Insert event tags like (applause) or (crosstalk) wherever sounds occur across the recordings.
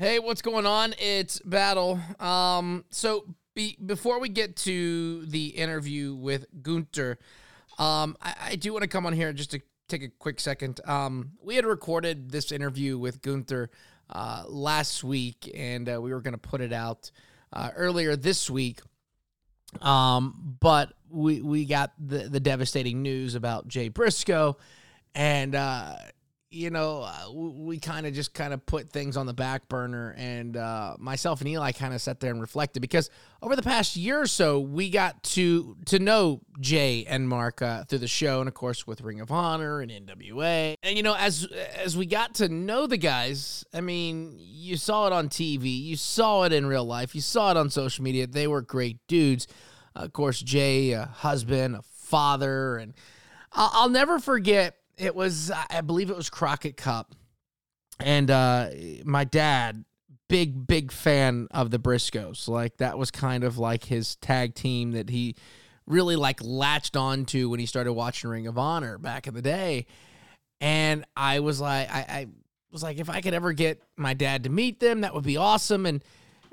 Hey, what's going on? It's Battle. Um, so be, before we get to the interview with Gunther, um, I, I do want to come on here just to take a quick second. Um, we had recorded this interview with Gunther uh, last week, and uh, we were going to put it out uh, earlier this week. Um, but we we got the the devastating news about Jay Briscoe, and uh, you know, uh, we kind of just kind of put things on the back burner, and uh, myself and Eli kind of sat there and reflected because over the past year or so, we got to to know Jay and Mark uh, through the show, and of course with Ring of Honor and NWA, and you know, as as we got to know the guys, I mean, you saw it on TV, you saw it in real life, you saw it on social media. They were great dudes. of course, Jay, a husband, a father, and I'll, I'll never forget it was I believe it was Crockett Cup, and uh, my dad, big big fan of the Briscoes. Like that was kind of like his tag team that he really like latched on to when he started watching Ring of Honor back in the day. And I was like, I, I was like, if I could ever get my dad to meet them, that would be awesome. And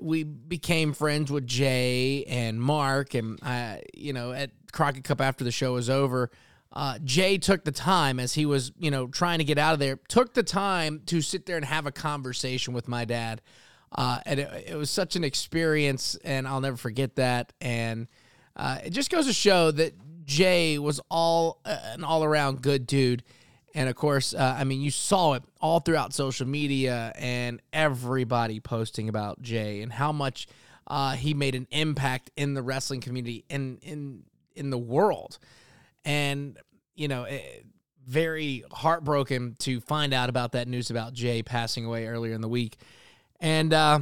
we became friends with Jay and Mark, and I, you know, at Crockett Cup after the show was over uh, Jay took the time as he was, you know, trying to get out of there, took the time to sit there and have a conversation with my dad. Uh, and it, it, was such an experience, and I'll never forget that. And uh, it just goes to show that Jay was all uh, an all around good dude. And of course, uh, I mean, you saw it all throughout social media and everybody posting about Jay and how much uh, he made an impact in the wrestling community and in in the world and you know, eh, very heartbroken to find out about that news about Jay passing away earlier in the week. And uh,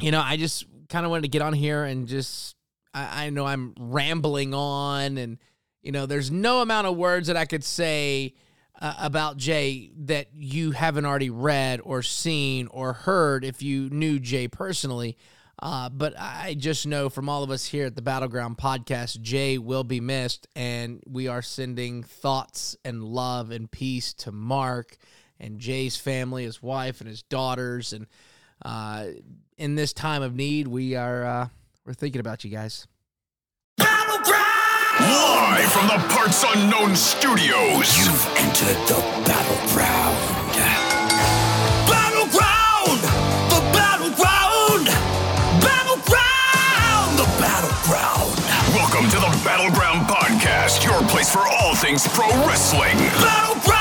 you know, I just kind of wanted to get on here and just I, I know I'm rambling on, and you know, there's no amount of words that I could say. Uh, about Jay that you haven't already read or seen or heard if you knew Jay personally. Uh, but I just know from all of us here at the Battleground podcast, Jay will be missed, and we are sending thoughts and love and peace to Mark and Jay's family, his wife and his daughters, and uh, in this time of need, we are uh, we're thinking about you guys. Live from the Parts Unknown Studios, you've entered the battleground. Place for all things pro wrestling.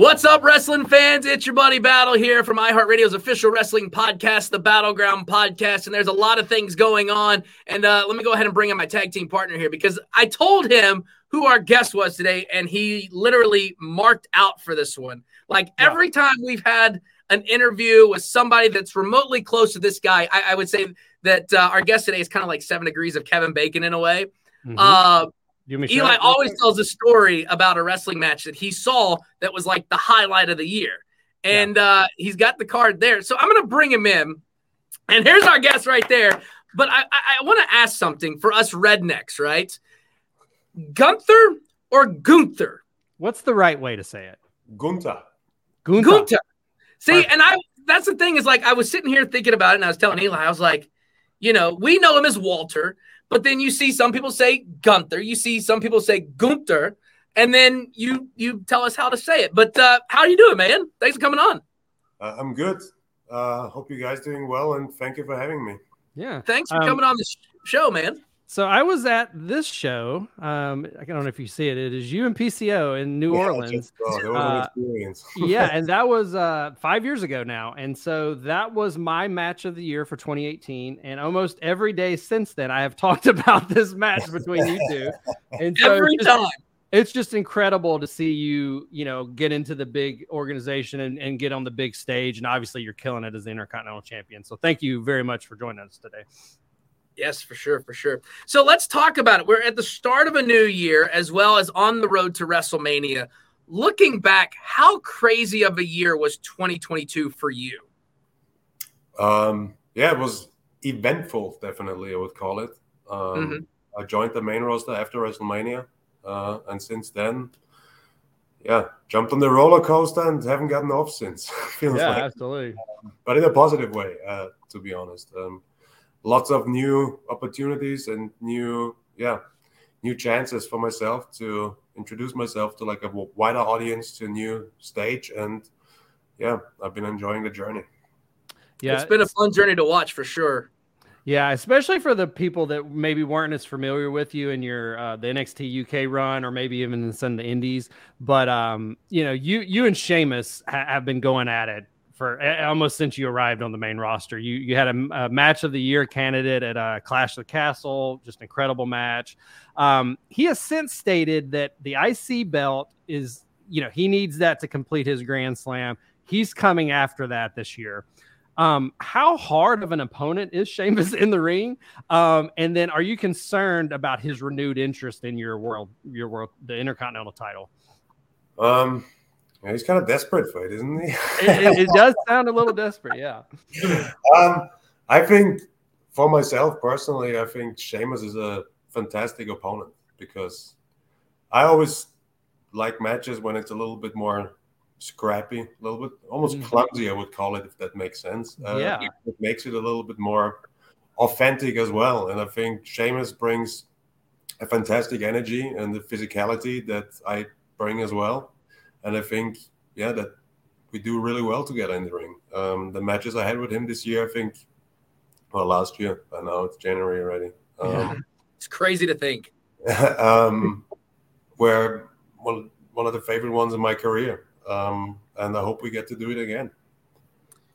What's up, wrestling fans? It's your buddy Battle here from iHeartRadio's official wrestling podcast, the Battleground Podcast. And there's a lot of things going on. And uh, let me go ahead and bring in my tag team partner here because I told him who our guest was today, and he literally marked out for this one. Like yeah. every time we've had an interview with somebody that's remotely close to this guy, I, I would say that uh, our guest today is kind of like seven degrees of Kevin Bacon in a way. Mm-hmm. Uh, Eli always tells a story about a wrestling match that he saw that was like the highlight of the year. And yeah. uh, he's got the card there. So I'm going to bring him in. And here's our guest right there. But I, I, I want to ask something for us rednecks, right? Gunther or Gunther? What's the right way to say it? Gunther. Gunther. Gunther. See, Perfect. and I that's the thing is like I was sitting here thinking about it and I was telling Eli, I was like, you know, we know him as Walter. But then you see some people say Gunther, you see some people say Gunther, and then you you tell us how to say it. But uh, how are you doing, man? Thanks for coming on. Uh, I'm good. Uh, hope you guys doing well, and thank you for having me. Yeah, thanks for um, coming on the show, man. So I was at this show. Um, I don't know if you see it. It is you and PCO in New yeah, Orleans. Uh, (laughs) yeah, and that was uh, five years ago now. And so that was my match of the year for 2018. And almost every day since then, I have (laughs) talked about this match between you two. And so every it's just, time. It's just incredible to see you, you know, get into the big organization and, and get on the big stage. And obviously, you're killing it as the Intercontinental Champion. So thank you very much for joining us today. Yes, for sure, for sure. So let's talk about it. We're at the start of a new year as well as on the road to WrestleMania. Looking back, how crazy of a year was 2022 for you? Um, yeah, it was eventful, definitely. I would call it. Um, Mhm. I joined the main roster after WrestleMania, uh, and since then, yeah, jumped on the roller coaster and haven't gotten off since. (laughs) Feels Yeah, like, absolutely. but in a positive way, uh, to be honest. Um, lots of new opportunities and new, yeah, new chances for myself to introduce myself to like a wider audience, to a new stage, and yeah, I've been enjoying the journey. Yeah, It's been a fun journey to watch for sure. Yeah, especially for the people that maybe weren't as familiar with you in your uh, the NXT UK run, or maybe even in some of the Indies. But um, you know, you you and Sheamus ha- have been going at it for almost since you arrived on the main roster. You you had a, a match of the year candidate at uh, Clash of the Castle, just incredible match. Um, he has since stated that the IC belt is, you know, he needs that to complete his Grand Slam. He's coming after that this year. Um, how hard of an opponent is Sheamus in the ring? Um, and then are you concerned about his renewed interest in your world, your world, the Intercontinental title? Um, yeah, he's kind of desperate for it, isn't he? It, it- it (laughs) does sound a little desperate, yeah. um, I think for myself personally, I think Sheamus is a fantastic opponent because I always like matches when it's a little bit more scrappy, a little bit almost Mhm. clumsy, I would call it, if that makes sense. Uh, Yeah. It makes it a little bit more authentic as well. And I think Sheamus brings a fantastic energy and the physicality that I bring as well. And I think, yeah, that we do really well together in the ring. Um, the matches I had with him this year, I think, well, last year, I know it's January already. (laughs) Um, It's crazy to think. (laughs) um, were one, one of the favorite ones in my career. Um, and I hope we get to do it again.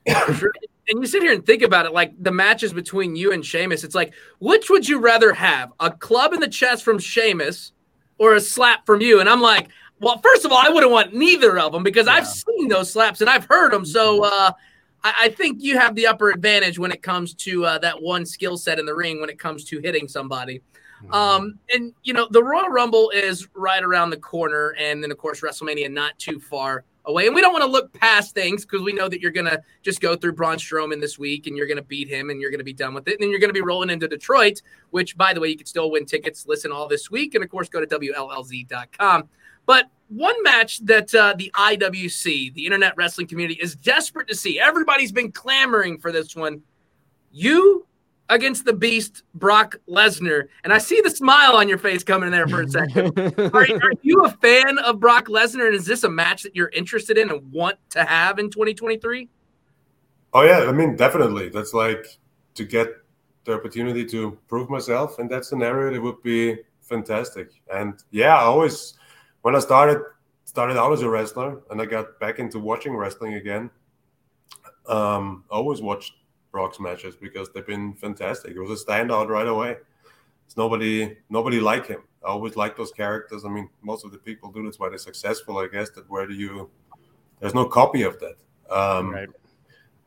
Sure. And you sit here and think about it, like the matches between you and Sheamus. It's like, which would you rather have? A club in the chest from Sheamus or a slap from you? And I'm like, well, first of all, I wouldn't want neither of them because I've seen those slaps and I've heard them. So uh, I, I think you have the upper advantage when it comes to uh, that one skill set in the ring when it comes to hitting somebody. Um, and you know, the Royal Rumble is right around the corner, and then of course WrestleMania not too far away. And we don't want to look past things because we know that you're gonna just go through Braun Strowman this week, and you're gonna beat him, and you're gonna be done with it. And then you're gonna be rolling into Detroit, which, by the way, you can still win tickets. Listen all this week, and of course, go to WLLZ.com. But one match that uh, the IWC, the Internet Wrestling Community, is desperate to see. Everybody's been clamoring for this one. You against the Beast, Brock Lesnar, and I see the smile on your face coming in there for a second. Are, are you a fan of Brock Lesnar, and is this a match that you're interested in and want to have in 2023? Oh yeah, I mean definitely. That's like to get the opportunity to prove myself in that scenario. It would be fantastic. And yeah, I always when I started started out as a wrestler and I got back into watching wrestling again. Um, I always watched Brock's matches because they've been fantastic. It was a standout right away. It's nobody nobody like him. I always like those characters. I mean, most of the people do. That's why they're successful, I guess. That where do you? There's no copy of that. Um, Right.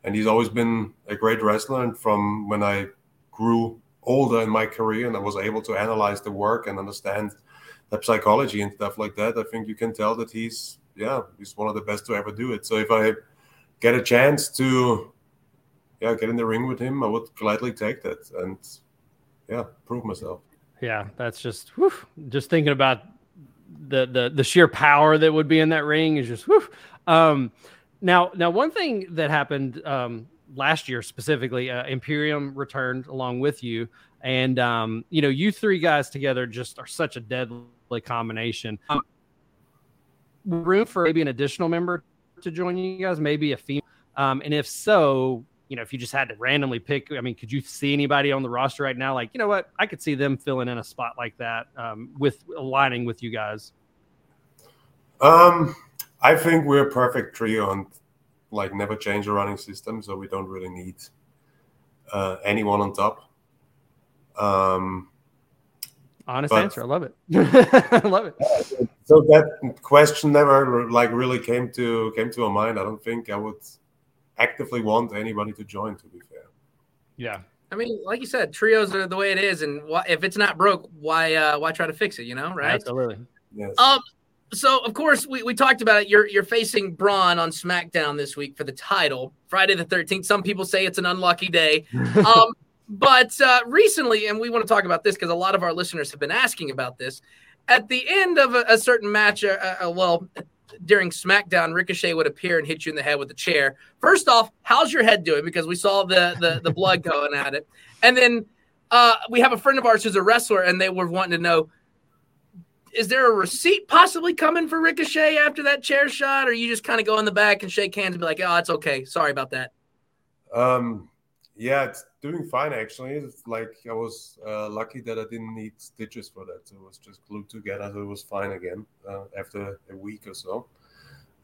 and he's always been a great wrestler. And from when I grew older in my career and I was able to analyze the work and understand psychology and stuff like that, I think you can tell that he's yeah he's one of the best to ever do it. So if I get a chance to yeah get in the ring with him, I would gladly take that and yeah prove myself. Yeah, that's just whew, just thinking about the the the sheer power that would be in that ring is just whew. Um, now now one thing that happened um, last year specifically, uh, Imperium returned along with you, and um, you know you three guys together just are such a deadly combination. Um, room for maybe an additional member to join you guys, maybe a female, um, and if so, you know, if you just had to randomly pick, I mean, could you see anybody on the roster right now? Like, you know what? I could see them filling in a spot like that um, with aligning with you guys. Um, I think we're a perfect trio and like never change a running system, so we don't really need uh, anyone on top. Um, Honest But- answer. I love it. (laughs) I love it. so that question never like really came to came to my mind. I don't think I would actively want anybody to join. To be fair, Yeah. I mean, like you said, trios are the way it is, and why, if it's not broke, why uh, why try to fix it? You know, right? Absolutely. yes. Um, so of course we, we talked about it. You're you're facing Braun on SmackDown this week for the title, Friday the 13th. Some people say it's an unlucky day. (laughs) Um, but uh, recently, and we want to talk about this because a lot of our listeners have been asking about this. At the end of a, a certain match, uh, uh, well, during SmackDown, Ricochet would appear and hit you in the head with a chair. First off, how's your head doing? Because we saw the the, the blood going at it, and then uh, we have a friend of ours who's a wrestler, and they were wanting to know is there a receipt possibly coming for Ricochet after that chair shot, or you just kind of go in the back and shake hands and be like, "Oh, it's okay. Sorry about that." Um, yeah, it's doing fine actually. It's like I was uh, lucky that I didn't need stitches for that. So it was just glued together, so it was fine again uh, after a week or so.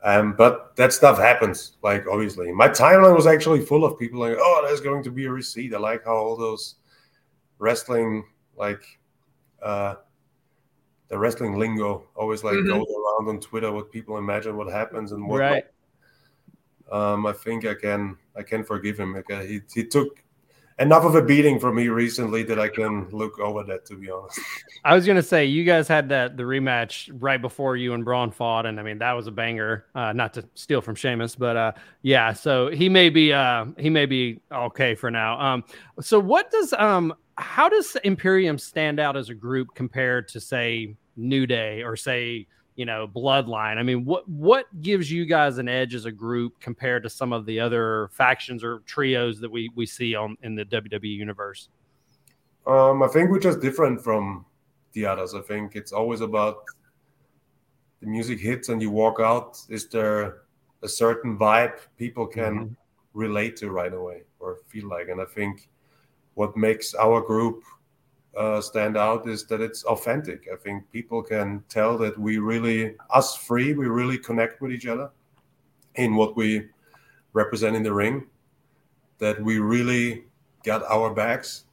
Um, but that stuff happens. Like obviously, my timeline was actually full of people like, "Oh, there's going to be a receipt." I like how all those wrestling like. Uh, the wrestling lingo always like mm-hmm. goes around on Twitter what people imagine what happens and what right. Um, I think I can I can forgive him. Okay, he he took enough of a beating for me recently that I can look over that. To be honest, I was gonna say you guys had that the rematch right before you and Braun fought, and I mean that was a banger. Uh, not to steal from Sheamus, but uh, yeah. So he may be uh, he may be okay for now. Um, so what does um how does Imperium stand out as a group compared to say New Day or say you know Bloodline? I mean, what what gives you guys an edge as a group compared to some of the other factions or trios that we we see on in the WWE universe? Um, I think we're just different from the others. I think it's always about the music hits and you walk out. Is there a certain vibe people can mm-hmm. relate to right away or feel like? And I think what makes our group uh, stand out is that it's authentic. I think people can tell that we really, us free, we really connect with each other in what we represent in the ring, that we really got our backs.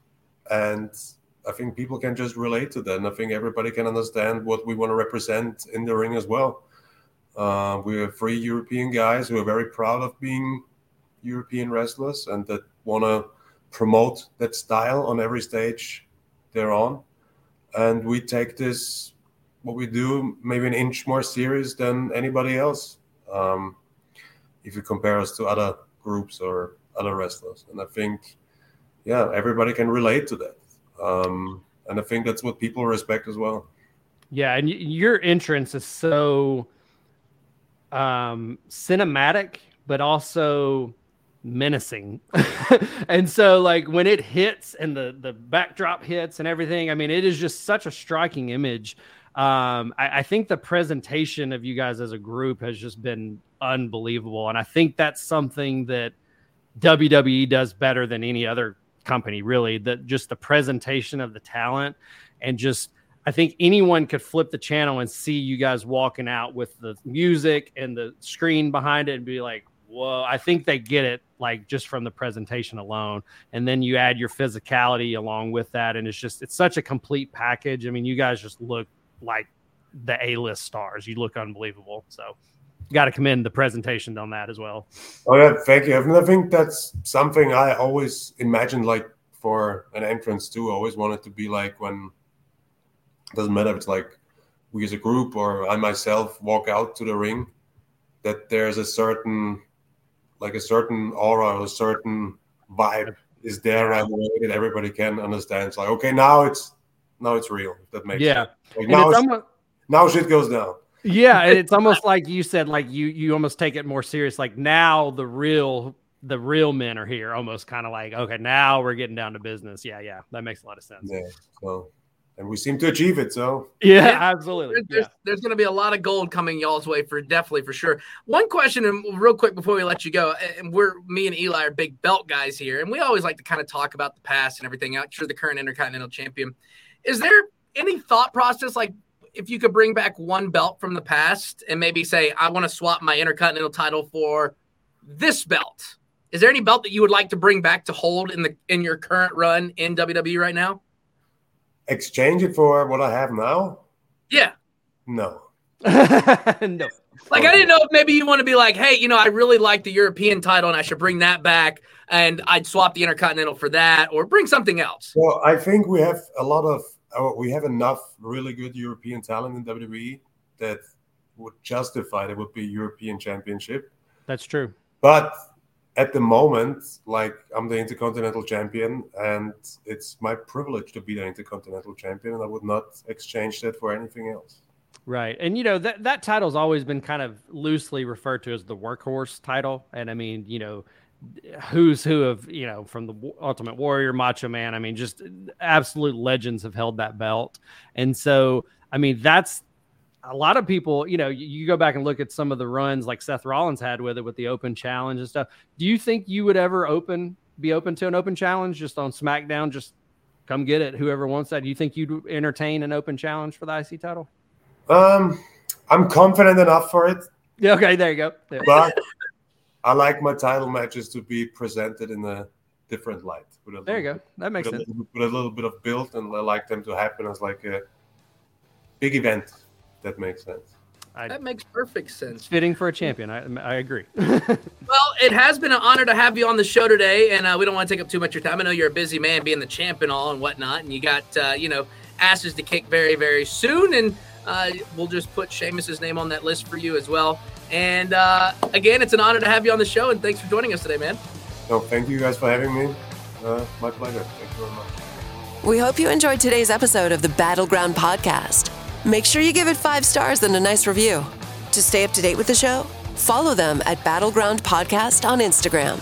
And I think people can just relate to that. And I think everybody can understand what we want to represent in the ring as well. Uh, we're three European guys who are very proud of being European wrestlers and that want to promote that style on every stage they're on. And we take this, what we do, maybe an inch more serious than anybody else. Um, if you compare us to other groups or other wrestlers. And I think, yeah, everybody can relate to that. Um, and I think that's what people respect as well. Yeah, and your entrance is so um, cinematic, but also menacing. (laughs) and so like when it hits and the the backdrop hits and everything, I mean it is just such a striking image. Um, I, I think the presentation of you guys as a group has just been unbelievable. And I think that's something that WWE does better than any other company, really. That just the presentation of the talent and just I think anyone could flip the channel and see you guys walking out with the music and the screen behind it and be like, whoa, I think they get it like just from the presentation alone. And then you add your physicality along with that. And it's just, it's such a complete package. I mean, you guys just look like the A list stars. You look unbelievable. So, got to commend the presentation on that as well. Oh, yeah. Thank you. I, think that's something I always imagined like for an entrance too. I always wanted to be like when, it doesn't matter if it's like we as a group or I myself walk out to the ring, that there's a certain like a certain aura or a certain vibe is there right away that everybody can understand. It's like, okay, now it's now it's real. that makes yeah. sense. Like now, almost, now shit goes down. Yeah, it's (laughs) almost like you said, like you you almost take it more serious. Like now the real the real men are here. Almost kind of like, okay, now we're getting down to business. Yeah, yeah, that makes a lot of sense. Yeah. So and we seem to achieve it. So yeah, absolutely. There's, yeah. there's going to be a lot of gold coming y'all's way for definitely for sure. One question, and real quick before we let you go, and we're me and Eli are big belt guys here, and we always like to kind of talk about the past and everything. I'm sure the current Intercontinental Champion. Is there any thought process like? If you could bring back one belt from the past and maybe say, I want to swap my Intercontinental title for this belt, is there any belt that you would like to bring back to hold in the in your current run in WWE right now? Exchange it for what I have now? Yeah. No. (laughs) no. Like I didn't know if maybe you want to be like, hey, you know, I really like the European title and I should bring that back and I'd swap the Intercontinental for that or bring something else. Well, I think we have a lot of uh, we have enough really good European talent in WWE that would justify it would be European Championship. That's true. But at the moment, like I'm the Intercontinental Champion, and it's my privilege to be the Intercontinental Champion, and I would not exchange that for anything else. Right. And you know, that that title's always been kind of loosely referred to as the workhorse title. And I mean, you know, who's who of, you know, from the Ultimate Warrior, Macho Man, I mean, just absolute legends have held that belt. And so, I mean, that's a lot of people, you know, you, go back and look at some of the runs like Seth Rollins had with it with the open challenge and stuff. Do you think you would ever open be open to an open challenge just on SmackDown? Just come get it. Whoever wants that. Do you think you'd entertain an open challenge for the IC title? Um, I'm confident enough for it. Yeah. Okay. There you go. There. But I like my title matches to be presented in a different light. there you go. That makes with sense. A little, with a little bit of build, and I like them to happen as like a big event. That makes sense. I, that makes perfect sense. Fitting for a champion. I, I agree. (laughs) well, it has been an honor to have you on the show today, and uh, we don't want to take up too much of your time. I know you're a busy man, being the champ and all and whatnot, and you got uh, you know asses to kick very very soon, and uh, we'll just put Sheamus's name on that list for you as well. And uh, again, it's an honor to have you on the show, and thanks for joining us today, man. No, thank you guys for having me. Uh, my pleasure. Thank you very much. We hope you enjoyed today's episode of the Battleground Podcast. Make sure you give it five stars and a nice review. To stay up to date with the show, follow them at Battleground Podcast on Instagram.